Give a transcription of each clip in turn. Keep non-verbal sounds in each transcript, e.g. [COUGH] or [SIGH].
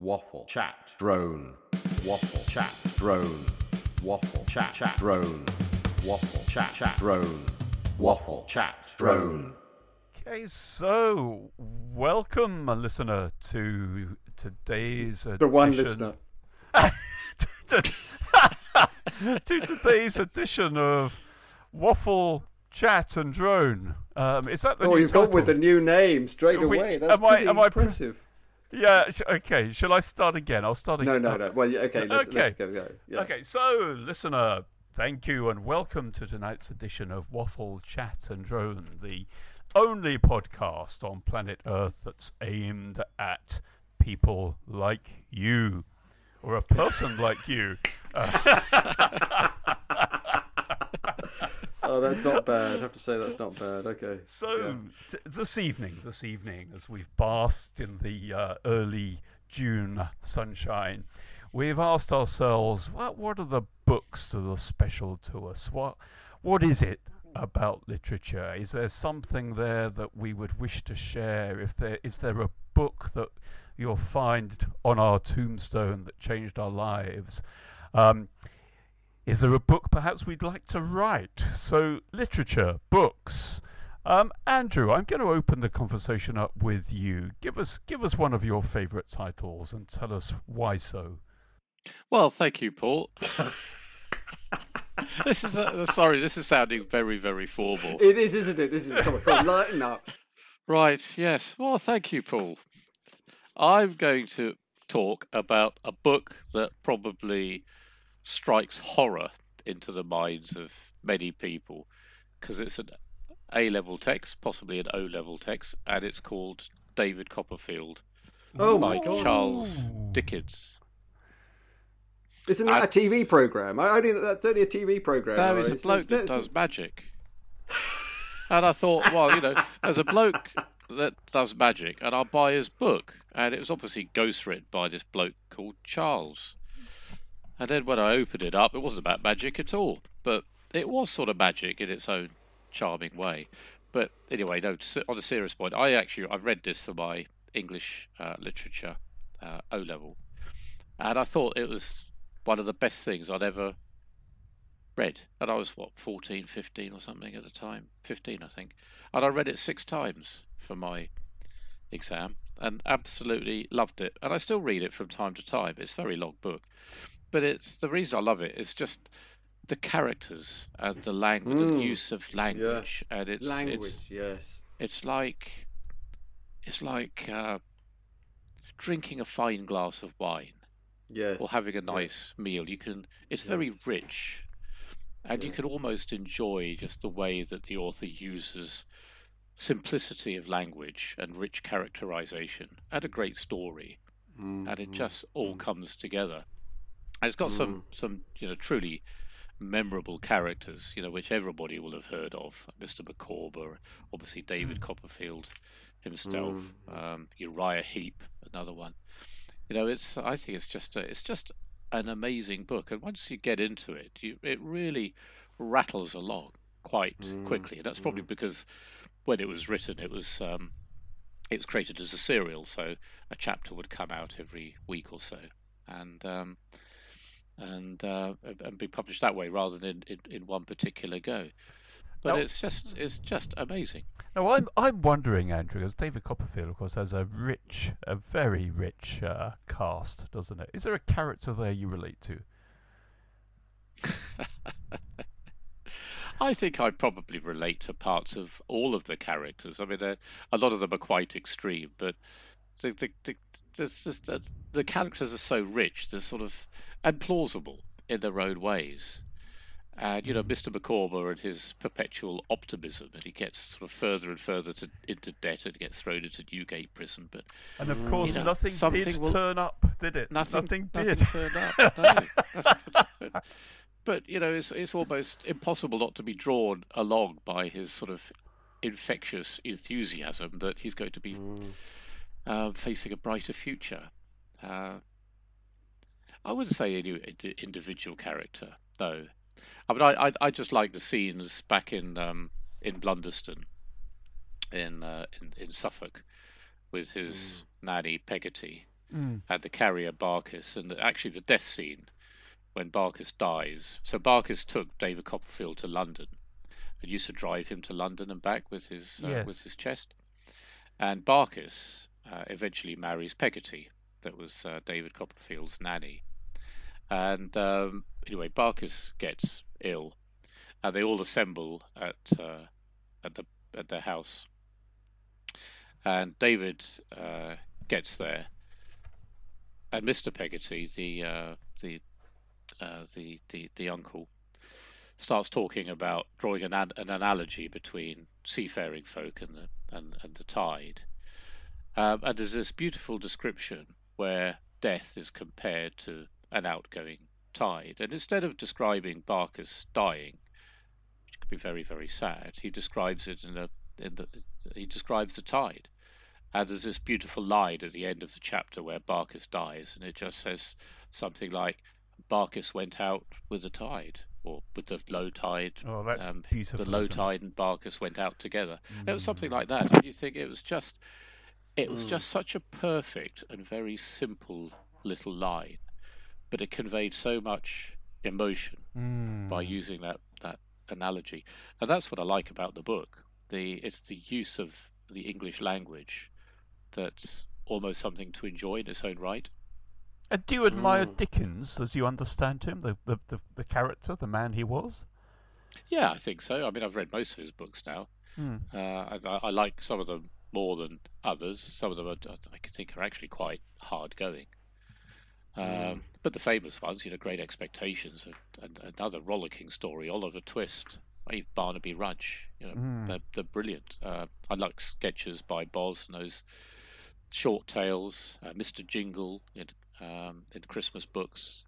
waffle, chat, drone, waffle, chat, drone, waffle, chat, chat, drone, waffle, chat, chat, drone, waffle, chat, drone. Okay, so welcome, listener, to today's edition. The one listener. to, [LAUGHS] to today's edition of Waffle Chat and Drone. Um, is that the Oh, new you've gone with the new name straight we- away. That's am I- pretty am I pr- impressive. Yeah. sh- Okay. Shall I start again? I'll start again. no, no. No. Well, okay, let's, Okay. let's go. go. Yeah. Okay, so listener, thank you and welcome to tonight's edition of Waffle Chat and Drone, the only podcast on planet Earth that's aimed at people like you, or a person like you. Uh, [LAUGHS] [LAUGHS] Oh, that's not bad. I have to say that's not bad. Okay. So Yeah. t- this evening, this evening, as we've basked in the uh, early June sunshine, we've asked ourselves, what what are the books that are special to us? What what is it about literature? Is there something there that we would wish to share? If there is there a book that you'll find on our tombstone that changed our lives? Um, is there a book perhaps we'd like to write? So, literature, books. Um, Andrew, I'm going to open the conversation up with you. Give us, give us one of your favourite titles and tell us why so. Well, thank you, Paul. this is uh, sorry. This is sounding very, very formal. It is, isn't it? This is come on, come on, lighten up. Right? Yes. Well, thank you, Paul. I'm going to talk about a book that probably strikes horror into the minds of many people because it's an A-level text, possibly an O-level text, and it's called David Copperfield Oh by my god! Charles Dickens. Isn't that a TV program? I only that's only a TV program. No, he's a bloke it's that Netflix. does magic. [LAUGHS] And I thought, well, you know, as a bloke that does magic, and I'll buy his book. And it was obviously ghostwritten by this bloke called Charles. And then when I opened it up, it wasn't about magic at all. But it was sort of magic in its own charming way. But anyway, no, on a serious point, I actually I read this for my English uh, literature uh, O level. And I thought it was one of the best things I'd ever read. And I was, what, 14, 15 or something at the time? 15, I think. And I read it six times for my exam and absolutely loved it. And I still read it from time to time. It's a very long book. But it's the reason I love it. it is just the characters and the language, the Mm. use of language. And it's, language. it's yes. it's like it's like uh, drinking a fine glass of wine Yes. or having a nice meal. You can. It's Yeah. very rich, and you can almost enjoy just the way that the author uses simplicity of language and rich characterization and a great story, and it Mhm. just all mm. comes together. And it's got some some you know truly memorable characters, you know, which everybody will have heard of. Mr. Micawber, obviously David Copperfield himself, Mm. um, Uriah Heep, another one. You know, it's I think it's just a, it's just an amazing book, and once you get into it, you, it really rattles along quite Mm, quickly. And that's probably because when it was written, it was um, it was created as a serial, so a chapter would come out every week or so, and um, and uh, and be published that way rather than in, in, in one particular go. But Now- it's just it's just amazing. Now, I'm I'm wondering, Andrew, as David Copperfield, of course, has a rich, a very rich uh, cast, doesn't it? Is there a character there you relate to? [LAUGHS] I think I probably relate to parts of all of the characters. I mean, uh, a lot of them are quite extreme, but the the the, just, uh, the characters are so rich, they're sort of and plausible in their own ways. And you know, Mr. Micawber and his perpetual optimism, and he gets sort of further and further to, into debt and gets thrown into Newgate prison. But And of Mm. course, You know, nothing did will- turn up, did it? nothing, did. turned up. No, [LAUGHS] nothing- but, but you know, it's it's almost impossible not to be drawn along by his sort of infectious enthusiasm that he's going to be Mm. uh, facing a brighter future. Uh, I wouldn't say any individual character, though. I mean, I, I I just like the scenes back in um, in Blunderstone, in, uh, in in Suffolk, with his nanny Peggotty, Mm. and the carrier Barkis, and the, actually the death scene when Barkis dies. So Barkis took David Copperfield to London and used to drive him to London and back with his uh, Yes. with his chest. And Barkis uh, eventually marries Peggotty, that was uh, David Copperfield's nanny. And um, anyway, Barkis gets ill, and they all assemble at uh, at the at their house. And David uh, gets there, and Mr. Peggotty, the uh, the uh, the the the uncle, starts talking about drawing an an, an analogy between seafaring folk and the and, and the tide. Um, and there's this beautiful description where death is compared to an outgoing tide. And instead of describing Barkis dying, which could be very very sad, he describes it in a in the he describes the tide. And there's this beautiful line at the end of the chapter where Barkis dies, and it just says something like, "Barkis went out with the tide, or with the low tide. Oh, that's um, beautiful. the low tide and Barkis went out together." It was something Mm. like that. And you think it was just, it was Mm. just such a perfect and very simple little line, but it conveyed so much emotion by Mm. using that that analogy, and that's what I like about the book. The it's the use of the English language that's almost something to enjoy in its own right. And do you admire Mm. Dickens as you understand him, the, the, the, the character, the man he was? Yeah, I think so. I mean, I've read most of his books now. Mm. Uh, I, I- I like some of them more than others. Some of them are, I think are actually quite hard going. Um, Mm. But the famous ones, you know, Great Expectations, and, and another rollicking story, Oliver Twist, Eve Barnaby Rudge. You know, Mm. they're, they're brilliant. Uh, I like sketches by Boz and those short tales, uh, Mr. Jingle in, um, in Christmas books.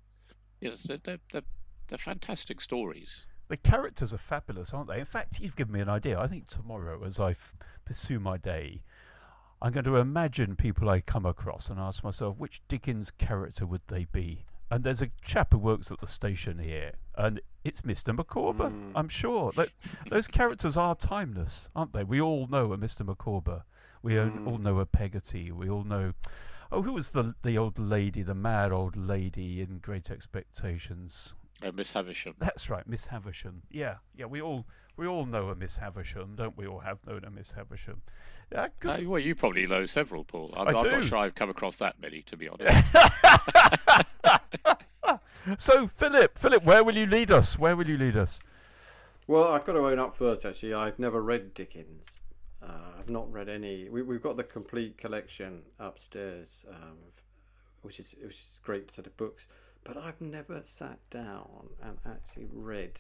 Yes, they're, they're, they're, they're fantastic stories. The characters are fabulous, aren't they? In fact, you've given me an idea. I think tomorrow, as I f- pursue my day, I'm going to imagine people I come across and ask myself, which Dickens character would they be? And there's a chap who works at the station here, and it's Mr. Micawber. Mm. I'm sure. That, those characters are timeless, aren't they? We all know a Mr. Micawber. We all- Mm. all know a Peggotty. We all know. Oh, who was the the old lady, the mad old lady in Great Expectations? Uh, Miss Havisham. That's right, Miss Havisham. Yeah, yeah. We all we all know a Miss Havisham, don't we? All have known a Miss Havisham. Yeah, good. Uh, well, you probably know several, Paul. I'm, I I'm do. not sure I've come across that many, to be honest. [LAUGHS] so, Philip, Philip, where will you lead us? Where will you lead us? Well, I've got to own up first. Actually, I've never read Dickens. Uh, I've not read any. We, we've got the complete collection upstairs, um, which is which is a great set of books. But I've never sat down and actually read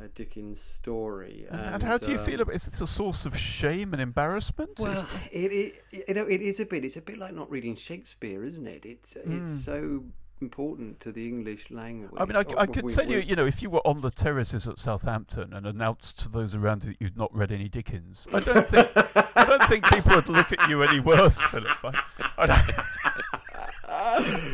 a Dickens story. And, and how do you um, feel about? Is it a source of shame and embarrassment? Well, it, it you know it is a bit. It's a bit like not reading Shakespeare, isn't it? It's Mm. it's so important to the English language. I mean, I, Oh, could we- tell you, we- you know, if you were on the terraces at Southampton and announced to those around you that you'd not read any Dickens, I don't think I don't think people would look at you any worse, Philip. I, I [LAUGHS] [LAUGHS]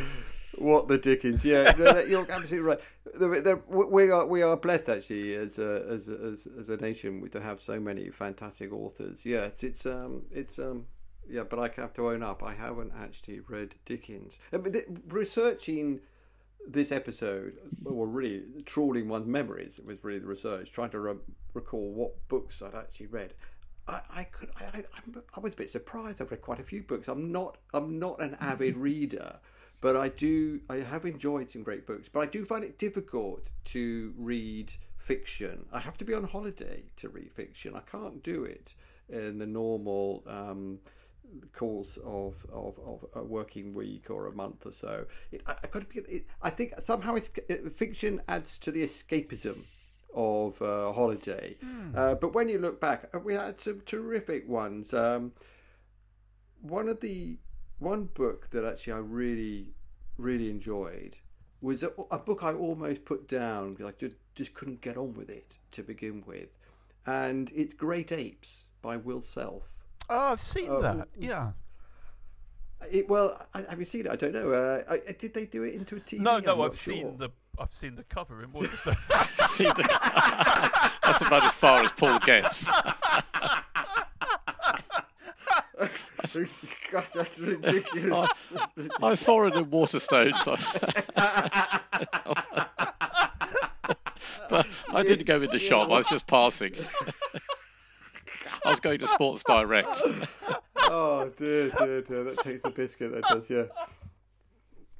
what the Dickens? Yeah, you're absolutely right. The- the- We are we are blessed actually as a as as, as a nation to have so many fantastic authors. Yes, it's it's um it's um yeah, but I have to own up. I haven't actually read Dickens. The, researching this episode, or really trawling one's memories, was really the research. Trying to re- recall what books I'd actually read. I, I could I, I, I was a bit surprised. I've read quite a few books. I'm not I'm not an avid reader, but I do I have enjoyed some great books. But I do find it difficult to read fiction. I have to be on holiday to read fiction. I can't do it in the normal. Um, course of, of, of a working week or a month or so. It, I, to be. It, I think somehow it's, it, fiction adds to the escapism of uh, holiday. Uh, but when you look back, uh, we had some terrific ones. Um, one of the one book that actually I really really enjoyed was a, a book I almost put down because I just just couldn't get on with it to begin with, and it's Great Apes by Will Self. oh, I've seen Uh, that. Yeah. It, well, I, have you seen it? I don't know. Uh, I, did they do it into a TV? No, no, I've sure. seen the I've seen the cover in [LAUGHS] Worcester. See the- [LAUGHS] That's about as far as Paul gets. [LAUGHS] [LAUGHS] God, that's ridiculous. I saw it in Waterstone, so. but I didn't go in the shop. I was just passing. I was going to Sports Direct. oh dear, dear, dear. That takes the biscuit. That does, yeah.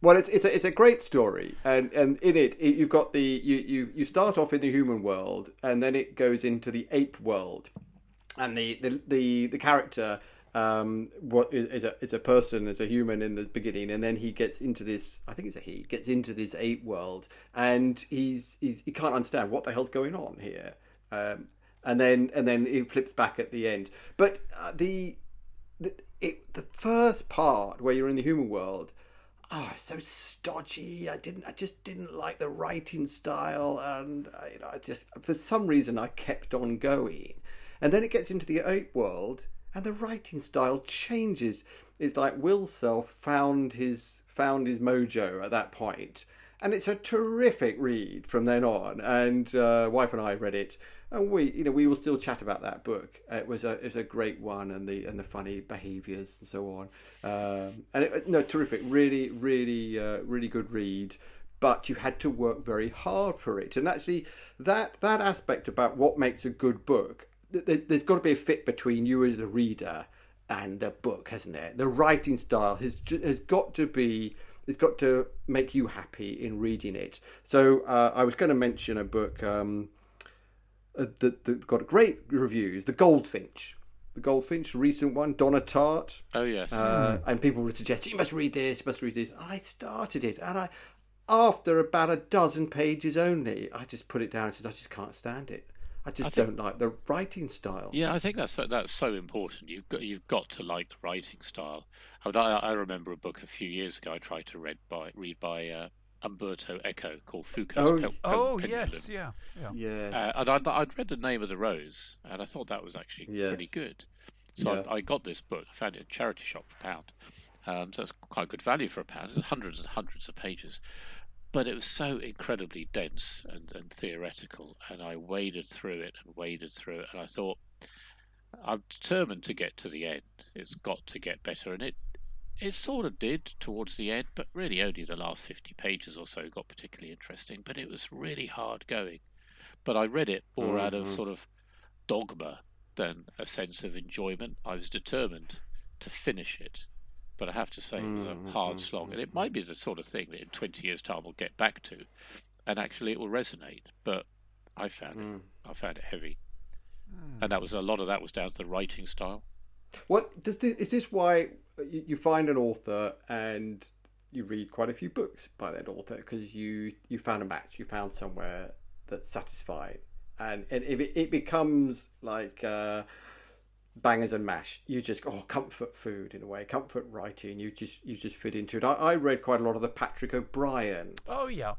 Well, it's it's a it's a great story, and and in it, it you've got the you, you you start off in the human world, and then it goes into the ape world, and the the the, the character um what is, a a person is a human in the beginning and then he gets into this i think it's a he gets into this ape world and he's he's he can't understand what the hell's going on here um and then and then it flips back at the end but uh, the the it, the first part where you're in the human world oh, so stodgy. I didn't, I just didn't like the writing style, and I, you know, I just, for some reason, I kept on going. And then it gets into the ape world, and the writing style changes. It's like Will Self found his found his mojo at that point, and it's a terrific read from then on. And uh, wife and I read it, and we, you know, we will still chat about that book. It was a, it was a great one, and the and the funny behaviours and so on. Um, and it, no, terrific, really, really, uh, really good read. But you had to work very hard for it, and actually, that that aspect about what makes a good book, there's got to be a fit between you as a reader and the book, hasn't there? The writing style has has got to be it's got to make you happy in reading it. So uh, I was going to mention a book. Um, uh, that, that got great reviews. The Goldfinch, the Goldfinch, recent one, Donna Tartt. Oh yes. Uh, Hmm. And people were suggesting you must read this, you must read this. I started it, and I, after about a dozen pages only, I just put it down and said I just can't stand it. I just think- don't like the writing style. Yeah, I think that's that's so important. You've got you've got to like the writing style. I, mean, I, I remember a book a few years ago I tried to read by read by uh, Umberto Eco called Foucault's Oh, Pe- Pe- Oh Pendulum. yes, yeah, yeah. Yeah. Uh, and I'd, I'd read The Name of the Rose, and I thought that was actually Yes. pretty good. So Yeah. I, I got this book. I found it at a charity shop for a pound. Um, so it's quite good value for a pound. It's hundreds and hundreds of pages. But it was so incredibly dense and, and theoretical, and I waded through it and waded through it, and I thought, I'm determined to get to the end. It's got to get better, and it it sort of did towards the end, but really only the last 50 pages or so got particularly interesting. But it was really hard going. But I read it more out of Mhm. sort of dogma than a sense of enjoyment. I was determined to finish it. But I have to say, it was a hard Mhm, slog. And it might be the sort of thing that in 20 years' time we'll get back to, and actually it will resonate. But I found it, Mm. I found it heavy. Hmm. And that was a lot of that was down to the writing style. What does this, is this why you, you find an author and you read quite a few books by that author because you you found a match, you found somewhere that's satisfied, and and if it, it becomes like uh, bangers and mash, you just oh comfort food in a way, comfort writing. You just you just fit into it. I, I read quite a lot of the Patrick O'Brian Oh yeah.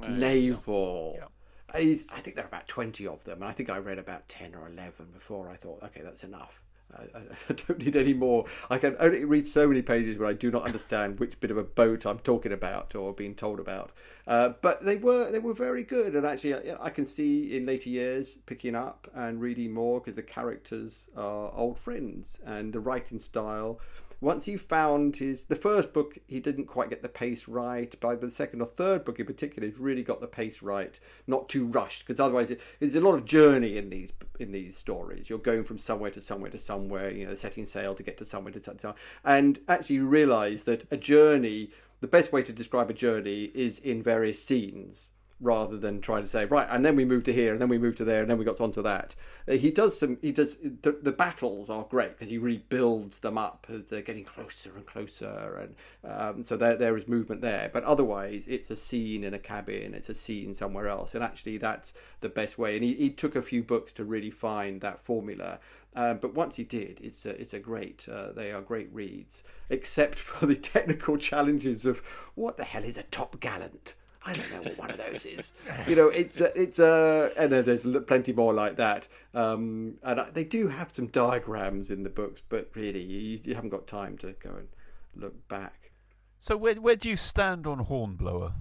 Uh, naval. Yeah. I, I think there are about 20 of them, and I think I read about 10 or 11 before I thought, okay, that's enough. I, [LAUGHS] I, don't need any more. I can only read so many pages where I do not understand which bit of a boat I'm talking about or being told about. Uh, but they were they were very good, and actually, I, I can see in later years picking up and reading more because the characters are old friends and the writing style once he found his the first book he didn't quite get the pace right. By the second or third book in particular he really got the pace right. Not too rushed because otherwise it, there's a lot of journey in these in these stories. You're going from somewhere to somewhere to somewhere you know setting sail to get to somewhere to somewhere and actually realize that a journey the best way to describe a journey is in various scenes rather than trying to say right and then we move to here and then we move to there and then we got onto that Uh, he does some he does the, the battles are great because he rebuilds them up as they're getting closer and closer and um, so there, there is movement there but otherwise it's a scene in a cabin it's a scene somewhere else and actually that's the best way and he, he took a few books to really find that formula uh, but once he did, it's a, it's a great. Uh, they are great reads, except [LAUGHS] for the technical challenges of what the hell is a top gallant. I don't know what one of those is. [LAUGHS] You know, it's a, it's a, and then there's plenty more like that. Um, and I, they do have some diagrams in the books, but really, you, you haven't got time to go and look back. So where where do you stand on Hornblower?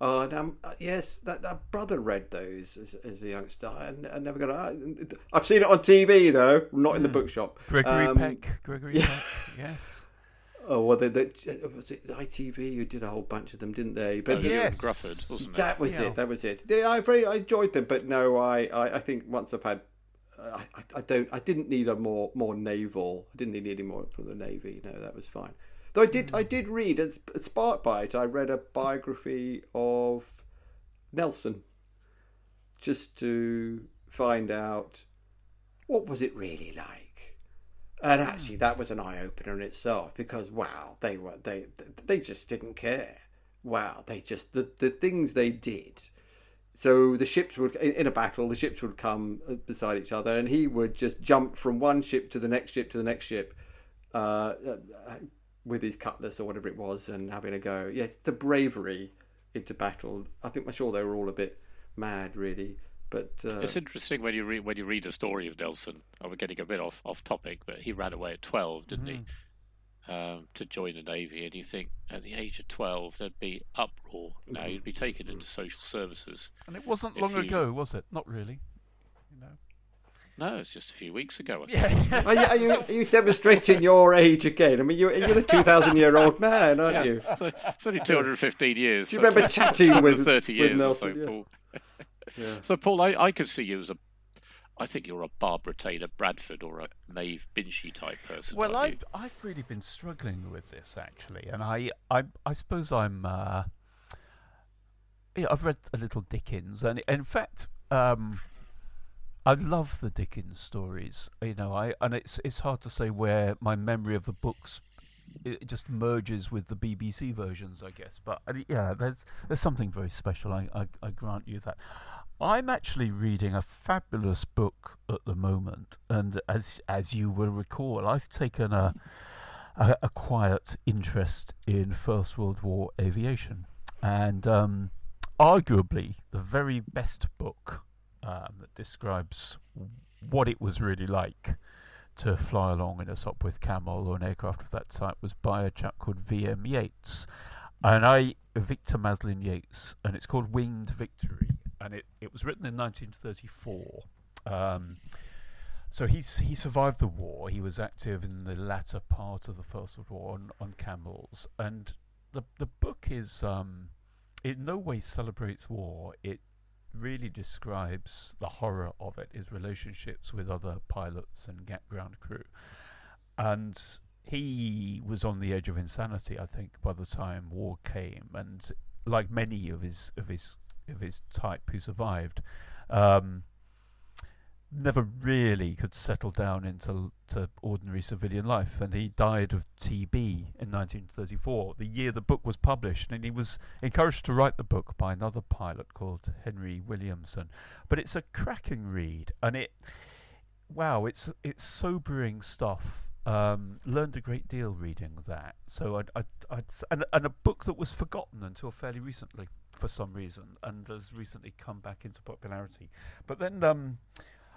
Oh, and, um, uh, yes, that, that brother read those as, as a youngster. I, I never got. I, I've seen it on TV though, not in the bookshop. Gregory Um, Peck. Gregory [LAUGHS] yeah. Peck. Yes. Oh well, they, they, was it ITV who did a whole bunch of them, didn't they? But Uh, yes. Gruffudd, wasn't it? that was Yeah. it. That was it. Yeah, I very I enjoyed them, but no, I, I, I think once I've had, uh, I, I- I don't, I didn't need a more more naval. I didn't need any more from the navy. No, that was fine. Though I did, I did read, as sparked by it, I read a biography of Nelson, just to find out what was it really like. And actually, that was an eye opener in itself because wow, they were they they just didn't care. Wow, they just the the things they did. So the ships would in a battle, the ships would come uh, beside each other, and he would just jump from one ship to the next ship to the next ship, uh, uh, with his cutlass or whatever it was, and having a go. Yeah, the bravery into battle. I think I'm sure they were all a bit mad, really. But uh, It's interesting when you read when you read a story of Nelson. Oh, we're getting a bit off off topic, but he ran away at twelve, didn't he, um, to join the navy? And you think at the age of twelve there'd be uproar. Now you'd be taken into social services. And it wasn't long you- ago, was it? Not really. You know. No, it's just a few weeks ago. I think. Yeah. are, you, are, you, are you demonstrating [LAUGHS] your age again? I mean, you're, you're a 2,000 year old man, aren't Yeah, you? so it's only 215 years. Do you so remember chatting with- 230 with years Nelson, or so, yeah. Paul. Yeah. So, Paul, I, I could see you as a. I think you're a Barbara Taylor Bradford or a Maeve Binchy type person. Well? I've I've really been struggling with this actually, and I I I suppose I'm. Uh, yeah, I've read a little Dickens, and in fact, um, I love the Dickens stories. You know, I and it's it's hard to say where my memory of the books it just merges with the BBC versions, I guess. But uh, yeah, there's there's something very special. I, I I grant you that. I'm actually reading a fabulous book at the moment, and as as you will recall, I've taken a a, a quiet interest in First World War aviation, and um, arguably the very best book um, that describes what it was really like to fly along in a Sopwith Camel or an aircraft of that type was by a chap called V.M. Yates. And I, Victor Maslin Yates, and it's called Winged Victory. And it, it was written in 1934. Um, so he's, he survived the war. He was active in the latter part of the First World War on, on camels. And the, the book is, um, in no way celebrates war. It really describes the horror of it, his relationships with other pilots and ground crew. And he was on the edge of insanity, I think, by the time war came. And like many of his of his of his type who survived, um, never really could settle down into to ordinary civilian life. And he died of TB in 1934, the year the book was published. And he was encouraged to write the book by another pilot called Henry Williamson. But it's a cracking read, and it, wow, it's it's sobering stuff. Um, learned a great deal reading that. So I'd, I'd, I'd and, and a book that was forgotten until fairly recently for some reason, and has recently come back into popularity. But then, um,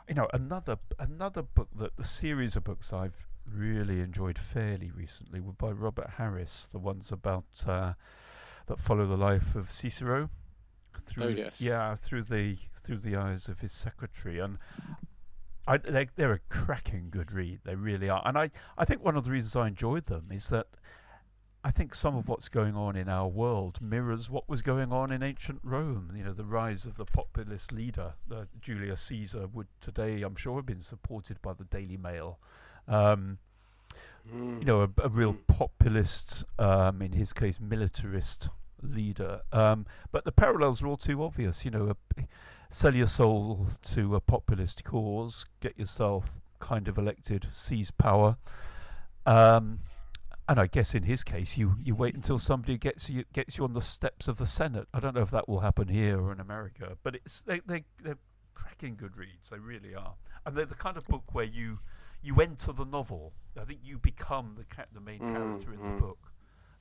you know, another another book that the series of books I've really enjoyed fairly recently were by Robert Harris, the ones about uh, that follow the life of Cicero through yes. yeah through the through the eyes of his secretary and I, they, they're a cracking good read. They really are, and I, I think one of the reasons I enjoyed them is that I think some of what's going on in our world mirrors what was going on in ancient Rome. You know, the rise of the populist leader, uh, Julius Caesar, would today, I'm sure, have been supported by the Daily Mail. Um, you know, a, a real populist, um, in his case, militarist leader. Um, but the parallels are all too obvious. You know, a, sell your soul to a populist cause, get yourself kind of elected, seize power. Um, and I guess in his case, you, you wait until somebody gets you gets you on the steps of the Senate. I don't know if that will happen here or in America, but it's they they they're cracking good reads. They really are, and they're the kind of book where you you enter the novel. I think you become the ca- the main character in the book.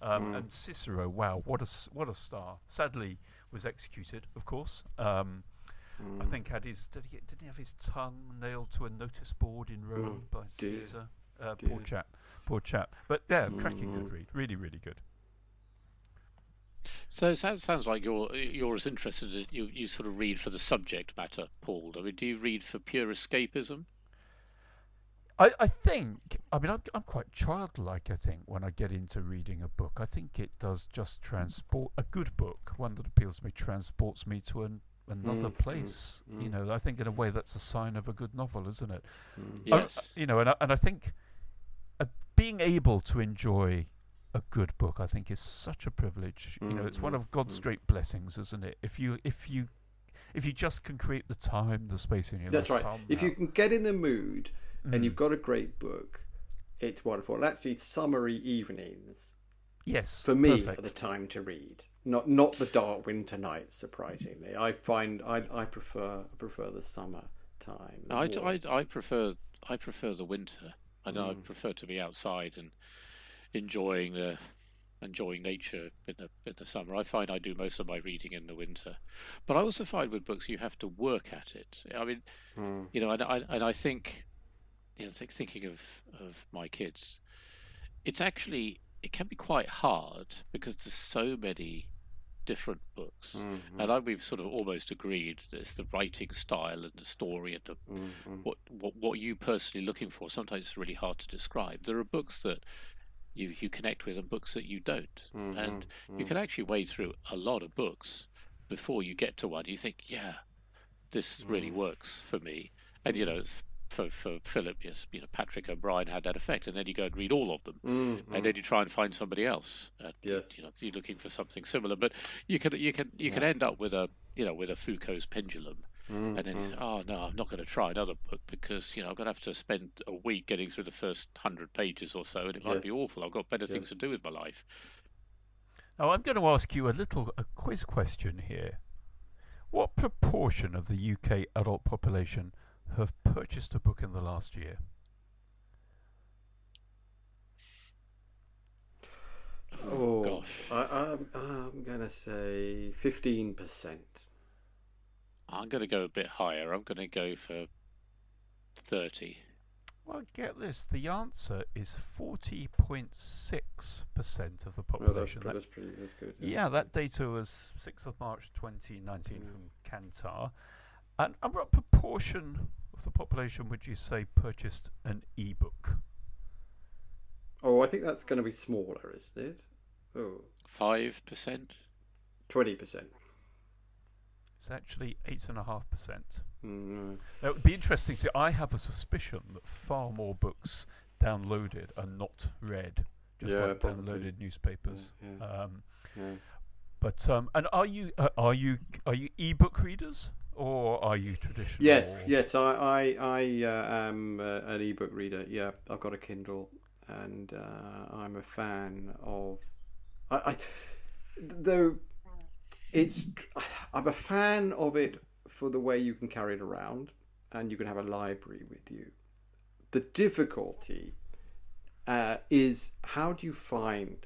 Um, And Cicero, wow, what a what a star! Sadly, was executed, of course. Um, I think had his did he, did he have his tongue nailed to a notice board in Rome by dear, Caesar? Uh, poor chap, poor chap. But yeah, cracking good read, really, really good. So it sounds, sounds like you're you're as interested in you you sort of read for the subject matter, Paul. I mean, do you read for pure escapism? I, I think, I mean, I'm, I'm quite childlike, I think, when I get into reading a book. I think it does just transport, a good book, one that appeals to me, transports me to an, another Mm, mm, place. You mm. know, I think in a way that's a sign of a good novel, isn't it? Mm. Yes. uh, you know, and I, and I think being able to enjoy a good book, I think, is such a privilege. You know, it's one Mm, of God's mm. great blessings, isn't it? If you, if you, if you just can create the time, the space in your That's life right. If you can get in the mood and Mm. you've got a great book, it's wonderful. And actually, summery evenings yes, for me perfect. are the time to read. Not not the dark winter nights. Surprisingly, I find I I prefer I prefer the summer time. the I, I, I prefer I prefer the winter. I know I Mm. prefer to be outside and enjoying the enjoying nature in the in the summer. I find I do most of my reading in the winter, but I also find with books you have to work at it. I mean, Mm. you know, and I and I think, you know, think, thinking of of my kids, it's actually it can be quite hard because there's so many different books. Mhm. And I, we've sort of almost agreed that it's the writing style and the story and the Mm, mm. what what what you personally looking for. Sometimes it's really hard to describe. There are books that you you connect with and books that you don't, Mhm, and you mm. can actually wade through a lot of books before you get to one. You think, yeah, this really Mm. works for me, and you know. It's, for, for Philip, yes, you know, Patrick O'Brian had that effect, and then you go and read all of them, Mm, mm. and then you try and find somebody else. And, Yes. you know, you're looking for something similar, but you can you can you can end up with a you know with a Foucault's pendulum, Mm, and then you mm. say, oh no, I'm not going to try another book because you know I'm going to have to spend a week getting through the first hundred pages or so, and it might be awful. I've got better things to do with my life. Now, I'm going to ask you a little a quiz question here. What proportion of the UK adult population have purchased a book in the last year? Oh gosh. I, I'm I'm gonna say fifteen percent. I'm going to go a bit higher. I'm going to go for thirty. Well, get this. The answer is 40.6% of the Well, that's, population. That- that's pretty. That's good. yeah, that data was 6th of March 2019 Mm. from Kantar. And, and what proportion of the population would you say purchased an e-book? Oh, I think that's going to be smaller, isn't it? Oh, Five percent. 20 percent. It's actually 8.5%. Mm, Now, it would be interesting. See, I have a suspicion that far more books downloaded are not read, just Yeah, like probably. downloaded newspapers. Yeah, yeah. Um, yeah. but um, and are you uh, are you are you e-book readers or are you traditional? Yes, yes. I I, I uh, am uh, an ebook reader. Yeah, I've got a Kindle, and uh, I'm a fan of. I, I though it's I'm a fan of it for the way you can carry it around, and you can have a library with you. The difficulty uh, is how do you find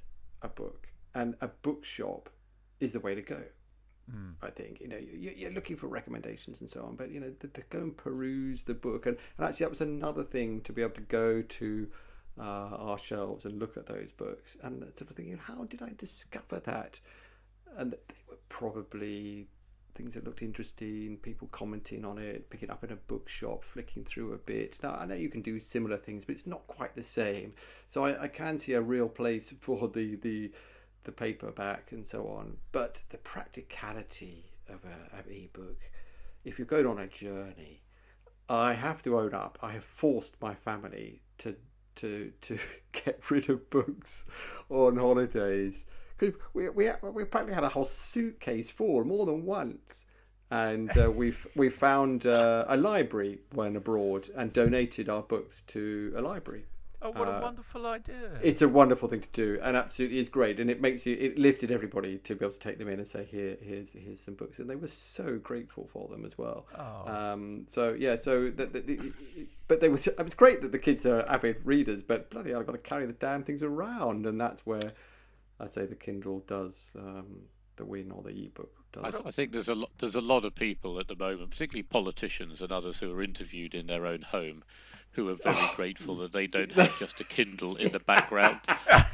a book, and a bookshop is the way to go. Mm. I think you know you, you're looking for recommendations and so on, but you know to, to go and peruse the book, and, and actually that was another thing to be able to go to uh, our shelves and look at those books, and sort of thinking, how did I discover that? And they were probably things that looked interesting, people commenting on it, picking up in a bookshop, flicking through a bit. Now I know you can do similar things, but it's not quite the same. So I, I can see a real place for the the the paperback and so on. But the practicality of a, of ebook, if you're going on a journey, I have to own up. I have forced my family to to to [LAUGHS] get rid of books on holidays because we we we practically had a whole suitcase full more than once. And uh, we've we found uh, a library when abroad and donated our books to a library. Oh, what a Uh, wonderful idea! It's a wonderful thing to do, and absolutely is great. And it makes you it lifted everybody to be able to take them in and say, "Here, here's here's some books," and they were so grateful for them as well. oh. Um, so yeah, so the, the, the, but they were. It was great that the kids are avid readers, but bloody hell, I've got to carry the damn things around, and that's where I say the Kindle does um, the win or the ebook does. I, th- I think there's a lot, there's a lot of people at the moment, particularly politicians and others who are interviewed in their own home, who are very grateful that they don't [LAUGHS] have just a Kindle in the background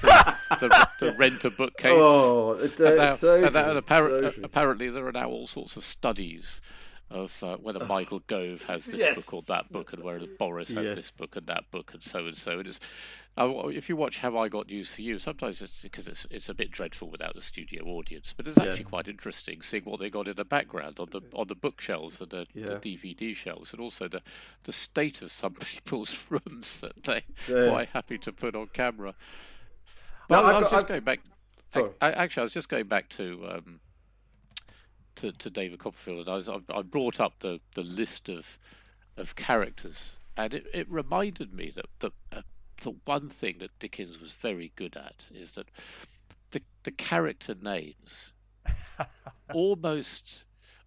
to, to, to rent a bookcase. Oh, it, uh, and, now, totally, and, now- and appar- totally. apparently, there are now all sorts of studies of uh, whether Michael Gove has this Yes. book or that book, and whether Boris has Yes. this book and that book, and so and so. It is. Uh, if you watch Have I Got News for You, sometimes it's because it's it's a bit dreadful without the studio audience, but it's Yeah. actually quite interesting seeing what they got in the background on the on the bookshelves and the, Yeah. the DVD shelves, and also the the state of some [LAUGHS] people's rooms that they Yeah. quite happy to put on camera. No, I I've was got- just I've- going back. Sorry. I, actually, I was just going back to um, to, to David Copperfield, and I, was, I, I brought up the, the list of of characters, and it, it reminded me that that uh, the one thing that Dickens was very good at is that the the character names [LAUGHS] almost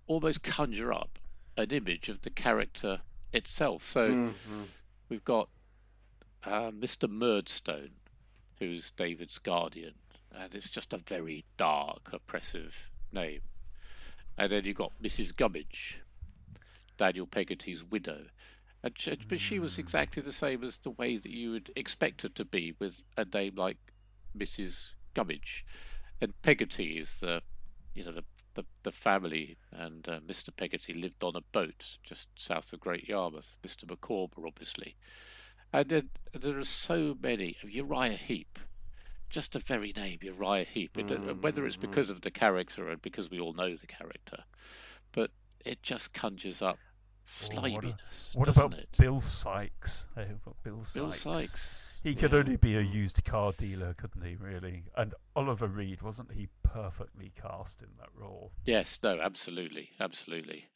almost conjure up an image of the character itself. So Mhm. we've got uh, Mr. Murdstone, who's David's guardian, and it's just a very dark, oppressive name. And then you've got Mrs. Gummidge, Daniel Peggotty's widow. But she was exactly the same as the way that you would expect her to be with a name like Mrs. Gummidge. And Peggotty is the, you know, the the, the family and uh, Mr. Peggotty lived on a boat just south of Great Yarmouth. Mr. Micawber, obviously. And then there are so many. Uriah Heep, just the very name Uriah Heep. It, uh, Whether it's Mm-hmm. because of the character and because we all know the character, but it just conjures up Oh, what What about it? Bill Sikes? Uh, what Bill Sikes. Bill Sikes. He could yeah. only be a used car dealer, couldn't he? Really? And Oliver Reed wasn't he perfectly cast in that role? Yes, no, absolutely, absolutely.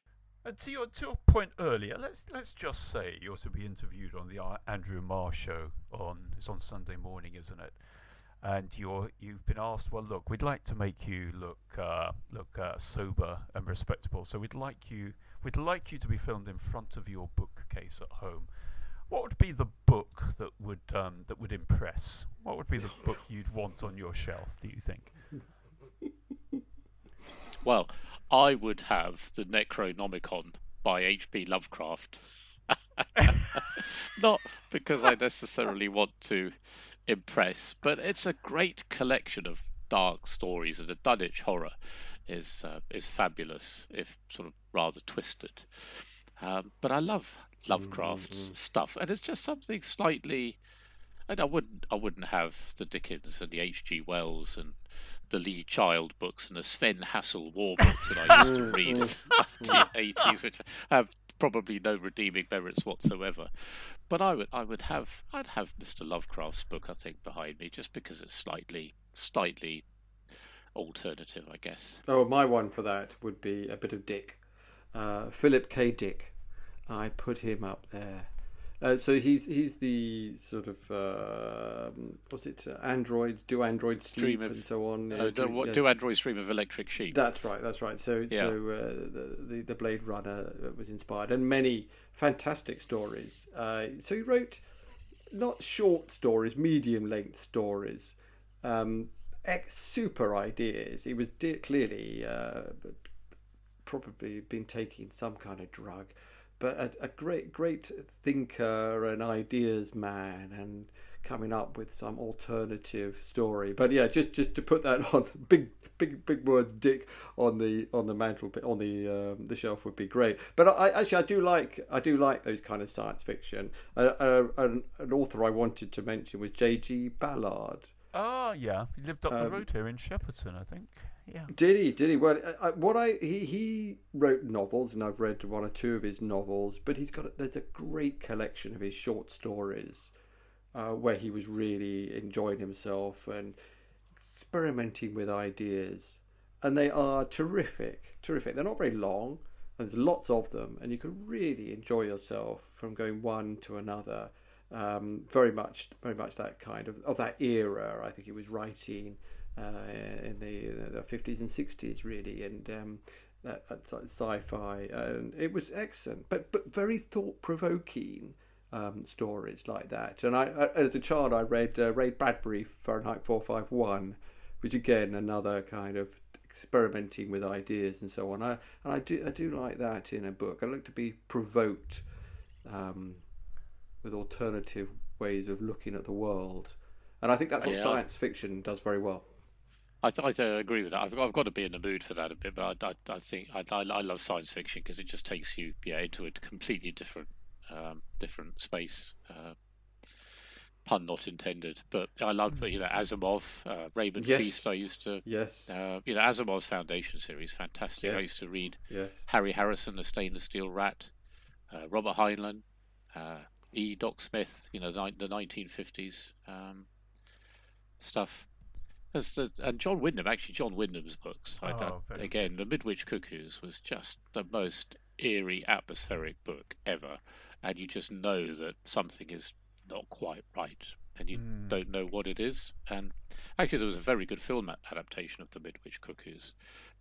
And to your to your point earlier, let's let's just say you're to be interviewed on the Andrew Marr show on it's on Sunday morning, isn't it? And you're you've been asked, well, look, we'd like to make you look uh, look uh, sober and respectable, so we'd like you we'd like you to be filmed in front of your bookcase at home. What would be the book that would um, that would impress? What would be the book [LAUGHS] you'd want on your shelf? Do you think? Well, I would have the Necronomicon by H.P. Lovecraft. [LAUGHS] Not because I necessarily want to impress, but it's a great collection of dark stories, and the Dunwich horror is uh, is fabulous, if sort of rather twisted. Um, but I love Lovecraft's stuff, and it's just something slightly. And I wouldn't, I wouldn't have the Dickens and the H.G. Wells and the Lee Child books and the Sven Hassel war books that I used to read in [LAUGHS] the [LAUGHS] eighties, which have probably no redeeming merits whatsoever. But I would, I would have, I'd have Mr. Lovecraft's book, I think, behind me, just because it's slightly, slightly alternative, I guess. Oh, my one for that would be a bit of Dick, uh, Philip K. Dick. I put him up there. Uh, so he's he's the sort of uh, what's it? Uh, androids do androids sleep Dream of- and so on. Uh, do, what, do androids dream of electric sheep? That's right. That's right. So, Yeah. so uh, the, the the Blade Runner was inspired, and many fantastic stories. Uh, so he wrote not short stories, medium length stories, um, ex- super ideas. He was de- clearly uh, probably been taking some kind of drug, but a, a great great thinker and ideas man and coming up with some alternative story. But yeah, just just to put that [LAUGHS] on big big big words, Dick on the on the mantle on the um, the shelf would be great. But I actually I do like I do like those kind of science fiction. Uh, uh, an, an author I wanted to mention was J.G. Ballard. Ah, yeah, he lived up the Um, road here in Shepperton, I think. Yeah. Did he? Did he? Well, I, I- what I he he wrote novels, and I've read one or two of his novels. But he's got there's a great collection of his short stories, uh, where he was really enjoying himself and experimenting with ideas, and they are terrific, terrific. They're not very long, and there's lots of them, and you can really enjoy yourself from going one to another. Um, very much, very much that kind of of that era. I think he was writing uh, in the the fifties and sixties, really, and um, that, sci-fi, and it was excellent, but but very thought provoking. Um, stories like that, and I, I, as a child, I read uh, Ray Bradbury Fahrenheit 451, which again another kind of experimenting with ideas and so on. I and I do I do like that in a book. I like to be provoked um, with alternative ways of looking at the world, and I think that's what Yeah, science fiction does very well. I, th- I agree with that. I've, I've got to be in the mood for that a bit, but I, I, I think I, I, I love science fiction because it just takes you yeah into a completely different um, different space. Uh, pun not intended, but I love you know Asimov, uh, Raymond Yes. Feast. I used to Yes, uh, you know Asimov's Foundation series, fantastic. I used to read yes, Harry Harrison, The Stainless Steel Rat, uh, Robert Heinlein, uh, E. Doc Smith, you know, the, the 1950s um, stuff. There's the, and John Wyndham, actually, John Wyndham's books. I, Oh, again, The Midwich Cuckoos was just the most eerie, atmospheric book ever. And you just know that something is not quite right. And you Mm. don't know what it is. And actually, there was a very good film adaptation of The Midwich Cuckoos.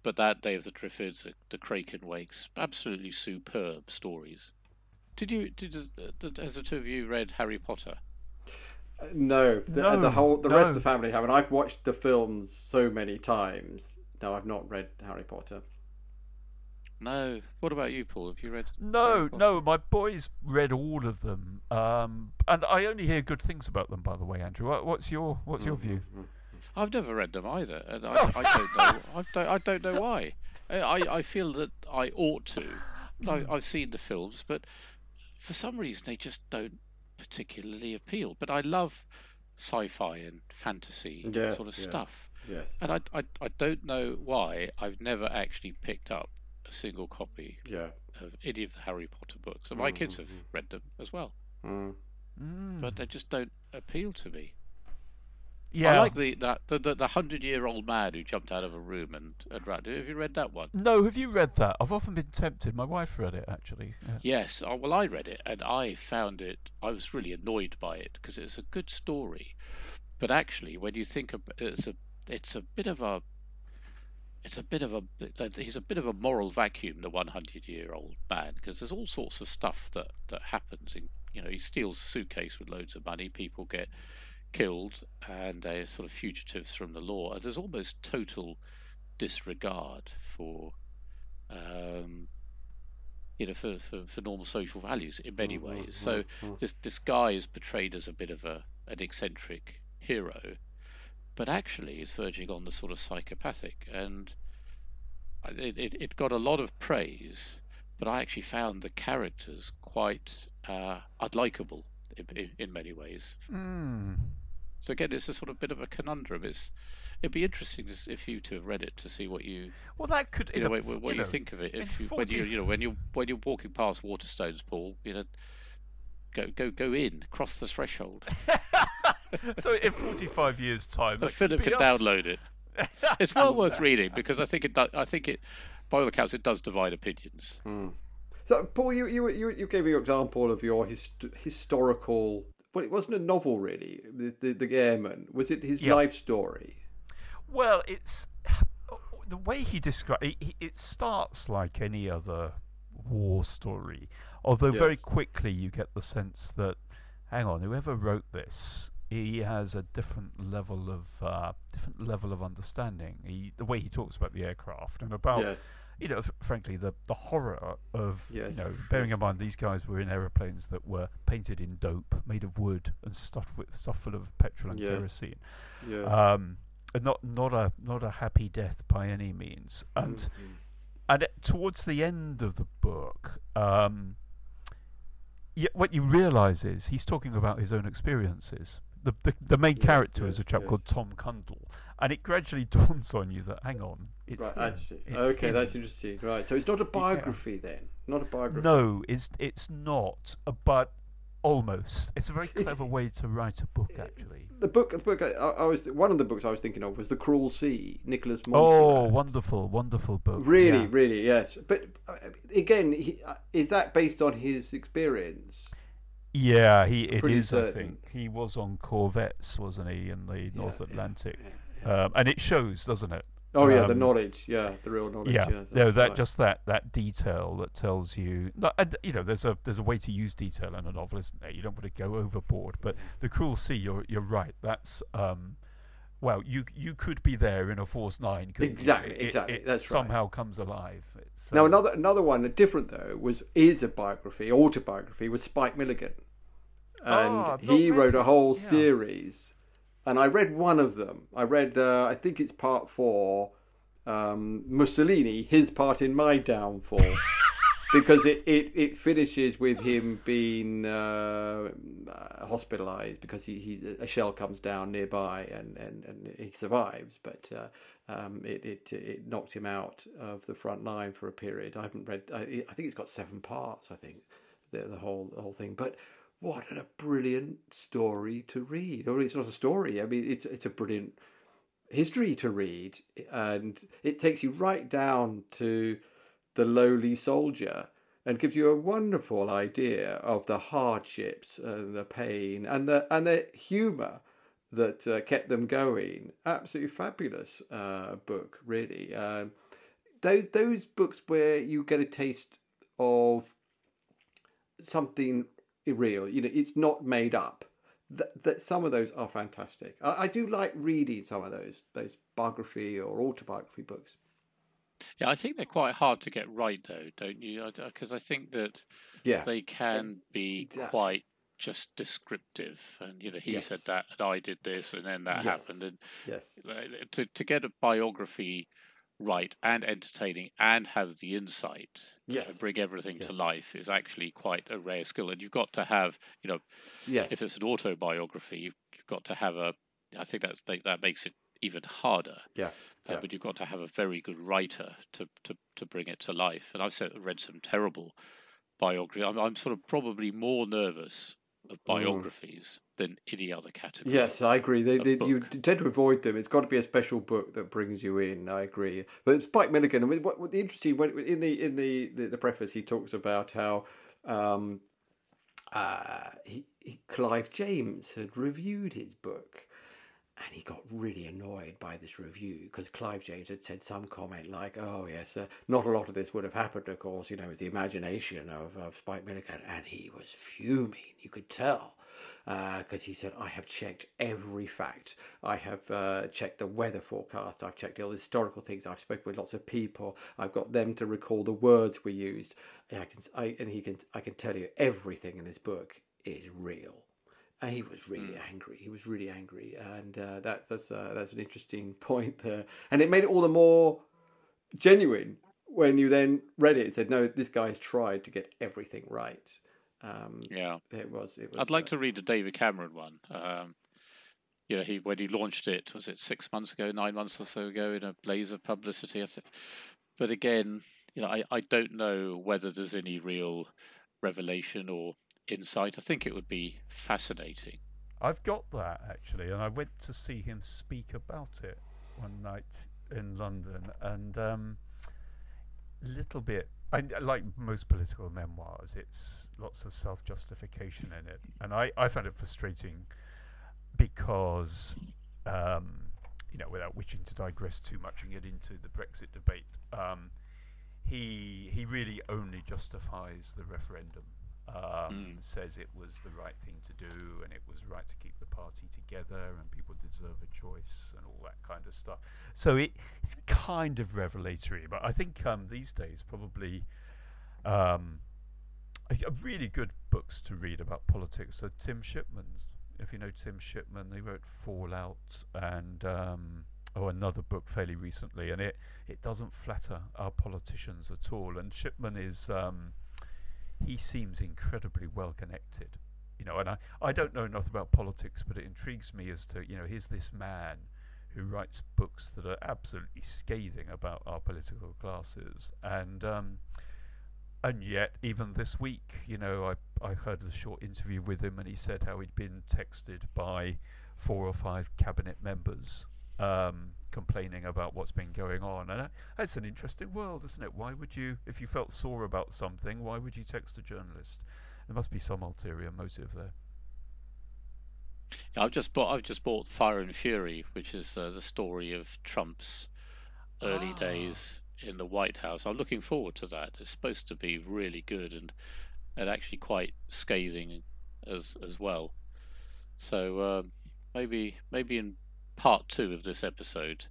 But that Day of the Triffids, the, the Kraken Wakes, absolutely superb stories. Did you? Did uh, did- has the two of you read Harry Potter? No, the, No, the whole the rest of the family haven't. I've watched the films so many times. No, I've not read Harry Potter. No. What about you, Paul? Have you read? No, Harry no, my boys read all of them, um, and I only hear good things about them. By the way, Andrew, what's your what's your view? Mhm. I've never read them either, and I, [LAUGHS] I don't know. I don't, I don't know why. I, I I feel that I ought to. I, I've seen the films, but for some reason they just don't particularly appeal. But I love sci-fi and fantasy Yes, sort of yes. stuff, Yes, and I, I I don't know why I've never actually picked up a single copy yeah. of any of the Harry Potter books, and my kids have Mhm. read them as well, Mm. Mm. but they just don't appeal to me. Yeah, I like the that the, the, the hundred year old man who jumped out of a room and, and ran. Have you read that one? No, have you read that? I've often been tempted. My wife read it actually. Yeah. Yes. Oh, well, I read it and I found it. I was really annoyed by it because it's a good story, but actually, when you think of it's a it's a bit of a it's a bit of a he's a bit of a moral vacuum the 100 year old man because there's all sorts of stuff that that happens in you know he steals a suitcase with loads of money people get killed and they're sort of fugitives from the law there's almost total disregard for um you know for, for, for normal social values in many Mhm, ways so mhm, mhm. this this guy is portrayed as a bit of a an eccentric hero but actually is verging on the sort of psychopathic and it, it, it got a lot of praise but I actually found the characters quite uh, unlikable in, in, in many ways Mm. So again it's a sort of bit of a conundrum it's it'd be interesting if you to have read it to see what you Well, that could. you know, a what, f- what you, know, think of it if you, when you 40 you know when you when you're walking past Waterstones, Paul, you know, go go go in, cross the threshold. [LAUGHS] so in forty-five years' time, The that could Philip can us. download it. [LAUGHS] It's well worth reading because I think it. Do, I think it, by all accounts, it does divide opinions. Mm. So, Paul, you, you you you gave your example of your hist- historical. Well, it wasn't a novel really. The the, the airman was it his Yeah. life story? Well, it's the way he describes it. It starts like any other war story, although very quickly you get the sense that, hang on, whoever wrote this, he has a different level of uh, different level of understanding. He, the way he talks about the aircraft and about Yes. You know, f- frankly, the the horror of you know, bearing in mind these guys were in aeroplanes that were painted in dope, made of wood, and stuffed with stuff full of petrol and Yeah. kerosene. Yes. Um, and not not a not a happy death by any means. And Mhm. and it, towards the end of the book, um, yeah, what you realise is he's talking about his own experiences. The the, the main Yes, character is a chap yes. called Tom Cundall, and it gradually [LAUGHS] dawns on you that hang on, it's right, actually. Okay, him. that's interesting. Right, so it's not a biography then. Not a biography. No, it's it's not, uh, but almost. It's a very It's- [LAUGHS] clever way to write a book, actually. The book, the book I, I was one of the books I was thinking of was The Cruel Sea, Nicholas Oh, wonderful, wonderful book. Really, yeah. really, yes. But uh, again, he, uh, is that based on his experience? Yeah, he it Pretty is. I think he was on corvettes, wasn't he, in the North yeah, Atlantic, yeah, yeah. Um, and it shows, doesn't it? Oh yeah, the Um, knowledge. Yeah, the real knowledge. yeah, Yeah, no, that's that right. just that that detail that tells you, you know, there's a there's a way to use detail in a novel, isn't there? You don't want to go overboard, but the Cruel Sea, you're you're right. That's um, well, you you could be there in a Force Nine. Exactly, It- it- exactly, it that's right. somehow comes alive. It's, Now um, another another one, a different though, was is a biography, autobiography, was Spike Milligan. and Ah, he wrote a whole Yeah. series. And I read one of them. I read, uh, I think it's part four, um, Mussolini, his part in my downfall. [LAUGHS] because it, it, it finishes with him being uh, uh, hospitalized because he, he a shell comes down nearby and, and, and he survives, but uh, um, it, it it knocked him out of the front line for a period. I haven't read. I, I think it's got seven parts. I think the, the whole the whole thing, but. What a brilliant story to read! Or it's not a story. I mean, it's it's a brilliant history to read, and it takes you right down to the lowly soldier and gives you a wonderful idea of the hardships and the pain and the and the humour that uh, kept them going. Absolutely fabulous uh, book, really. Um, those those books where you get a taste of something real. You know, it's not made up. That, that some of those are fantastic. I, I do like reading some of those those biography or autobiography books. Yeah, I think they're quite hard to get right, though, don't you? Because I think that Yeah, they can be exactly. quite just descriptive, and you know, he Yes. said that, and I did this, and then that Yes. happened, and yes, uh, to to get a biography right and entertaining and have the insight Yes. and bring everything to life is actually quite a rare skill. And you've got to have you know yes, if it's an autobiography you've, you've got to have a i think that's that makes it even harder. Yeah, uh, yeah. but you've got to have a very good writer to to, to bring it to life. And i've read some terrible biography. I'm, I'm sort of probably more nervous of biographies than any other category Yes, I agree. They, they, you tend to avoid them. It's got to be a special book that brings you in. I agree. But Spike Milligan. I mean, what, what the interesting when in the in the, the, the preface he talks about how um, uh, he, he, Clive James had reviewed his book. And he got really annoyed by this review because Clive James had said some comment like, "Oh yes, uh, not a lot of this would have happened, of course. You know, it's the imagination of, of Spike Milligan." And he was fuming. You could tell because he said, I have checked every fact. I have uh, checked the weather forecast. I've checked all the historical things. I've spoken with lots of people. I've got them to recall the words we used. And I can, I, and he can, I can tell you everything in this book is real. And he was really angry. He was really angry, and uh, that, that's uh, that's an interesting [LAUGHS] point there. And it made it all the more genuine when you then read it. It said, "No, this guy's tried to get everything right." Um, yeah it was. It was. I'd like uh, to read a David Cameron one. Um, you know, he when he launched it, was it six months ago, nine months or so ago, in a blaze of publicity. I think. But again, you know, I, I don't know whether there's any real revelation or insight. I think it would be fascinating. I've got that actually, and I went to see him speak about it one night in London, and um, little bit. I, like most political memoirs, it's lots of self-justification in it, and I, I found it frustrating because, um, you know, without wishing to digress too much and get into the Brexit debate, um, he he really only justifies the referendum. Um, Mm. Says it was the right thing to do, and it was right to keep the party together, and people deserve a choice, and all that kind of stuff. So it, it's kind of revelatory, but I think um, these days probably um, really good books to read about politics are Tim Shipman's. If you know Tim Shipman, he wrote Fallout and um, oh another book fairly recently, and it it doesn't flatter our politicians at all. And Shipman is um, he seems incredibly well connected. You know, and I, I don't know enough about politics, but it intrigues me as to, you know, here's this man who writes books that are absolutely scathing about our political classes. And um, and yet, even this week, you know, I, I heard a short interview with him, and he said how he'd been texted by four or five cabinet members um, complaining about what's been going on. And that- that's an interesting world, isn't it? Why would you, if you felt sore about something, why would you text a journalist? There must be some ulterior motive there. Yeah, I've just bought. I've just bought Fire and Fury, which is uh, the story of Trump's early Ah. days in the White House. I'm looking forward to that. It's supposed to be really good and and actually quite scathing as as well. So um, maybe maybe in part two of this episode,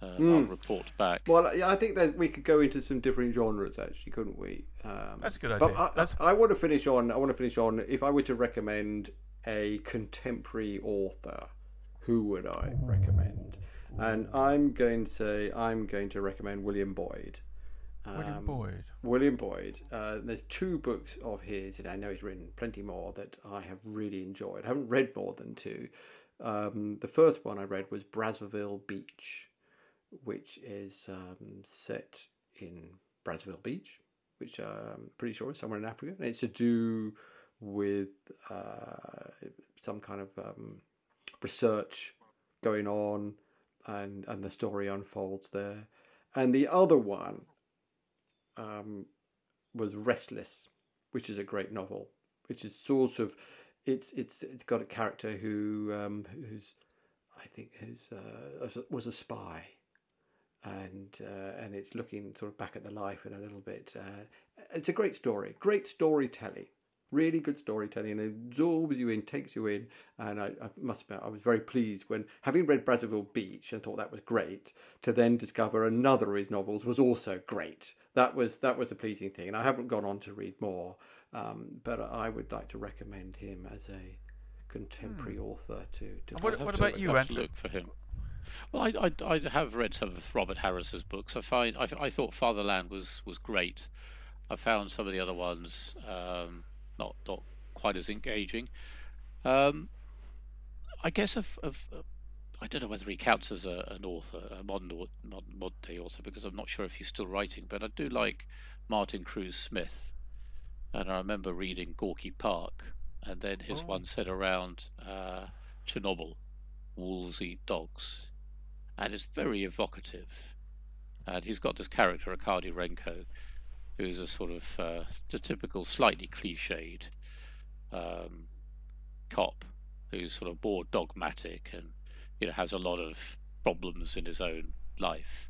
Uh, Mm. I'll report back. Well, yeah, I think that we could go into some different genres, actually, couldn't we? Um, That's a good But idea. I, That's- I want to finish on. I want to finish on. If I were to recommend a contemporary author, who would I recommend? And I'm going to say I'm going to recommend William Boyd. William Um, Boyd. William Boyd. Uh, there's two books of his, and I know he's written plenty more that I have really enjoyed. I haven't read more than two. Um, the first one I read was Brazzaville Beach, which is um, set in Brazzaville Beach, which I'm pretty sure is somewhere in Africa, and it's to do with uh, some kind of um, research going on, and and the story unfolds there. And the other one um, was Restless, which is a great novel, which is sort of it's it's it's got a character who um, who's I think who's uh, was a spy, and uh, and it's looking sort of back at the life in a little bit. Uh, it's a great story, great storytelling, really good storytelling, and it absorbs you in, takes you in. And I, I must admit, I was very pleased when having read Brazzaville Beach and thought that was great, to then discover another of his novels was also great. That was that was a pleasing thing, and I haven't gone on to read more, um, but I would like to recommend him as a contemporary author to. to what- I'll what to- about you, have Andrew? Look for him. Well, I, I, I have read some of Robert Harris's books. I find I, I thought Fatherland was, was great. I found some of the other ones um, not not quite as engaging. Um, I guess of, of uh, I don't know whether he counts as a, an author, a modern au- modern, modern day author, because I'm not sure if he's still writing. But I do like Martin Cruz Smith, and I remember reading Gorky Park, and then his Oh. one set around uh, Chernobyl, Wolves Eat Dogs, and it's very evocative. And he's got this character, Arkady Renko, who's a sort of uh, the typical, slightly cliched um, cop who's sort of more dogmatic and you know has a lot of problems in his own life.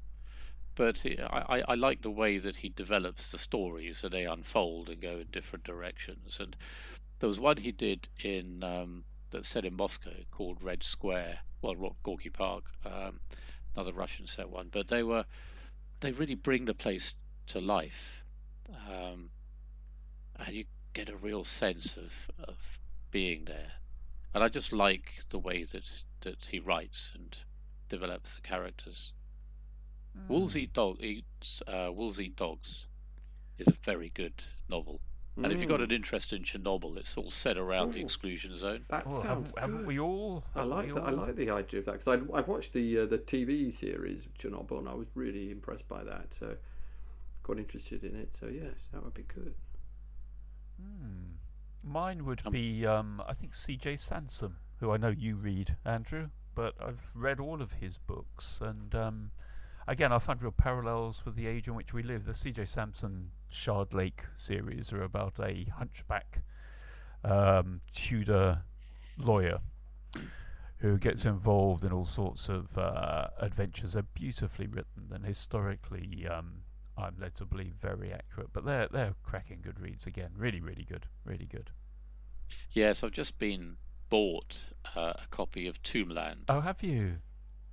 But I, I, like the way that he develops the stories and they unfold and go in different directions. And there was one he did in um, that's set in Moscow called Red Square, well, Gorky Park, um, another Russian set one. But they were they really bring the place to life, um, and you get a real sense of of being there. And I just like the way that that he writes and develops the characters. Wolves Hmm. Eat Dog eats uh, Wolves Eat Dogs is a very good novel. And if you've got Mm. an interest in Chernobyl, it's all set around the exclusion zone. That Oh, sounds haven't, haven't we all? I Haven't like we that. I like the idea of that because I I watched the uh, the TV series Chernobyl and I was really impressed by that. So got interested in it. So yes, that would be good. Hmm. Mine would Um, be, um, I think, C.J. Sansom, who I know you read, Andrew, but I've read all of his books, and um, again, I found real parallels with the age in which we live. The C.J. Sansom Shard Lake series are about a hunchback um, Tudor lawyer who gets involved in all sorts of uh, adventures. They're beautifully written and historically, um, I'm led to believe, very accurate. But they're they're cracking good reads again. Really, really good. Really good. Yes, I've just been bought uh, a copy of Tombland, Oh, have you?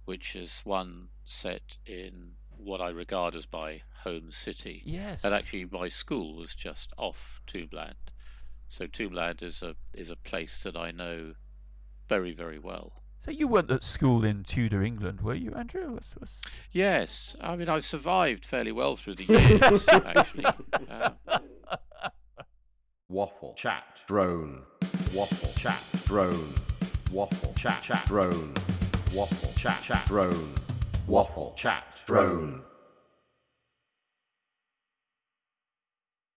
Which is one set in what I regard as my home city. Yes. And actually, my school was just off Tombland, so Tombland is a is a place that I know very very well. So you weren't at school in Tudor England, were you, Andrew? What's- what's- Yes, I mean I survived fairly well through the years [LAUGHS] actually. Uh, Waffle, chat, drone. Waffle, chat, drone. Waffle, chat, chat, drone. Waffle, chat, chat, drone. Waffle, chat, drone.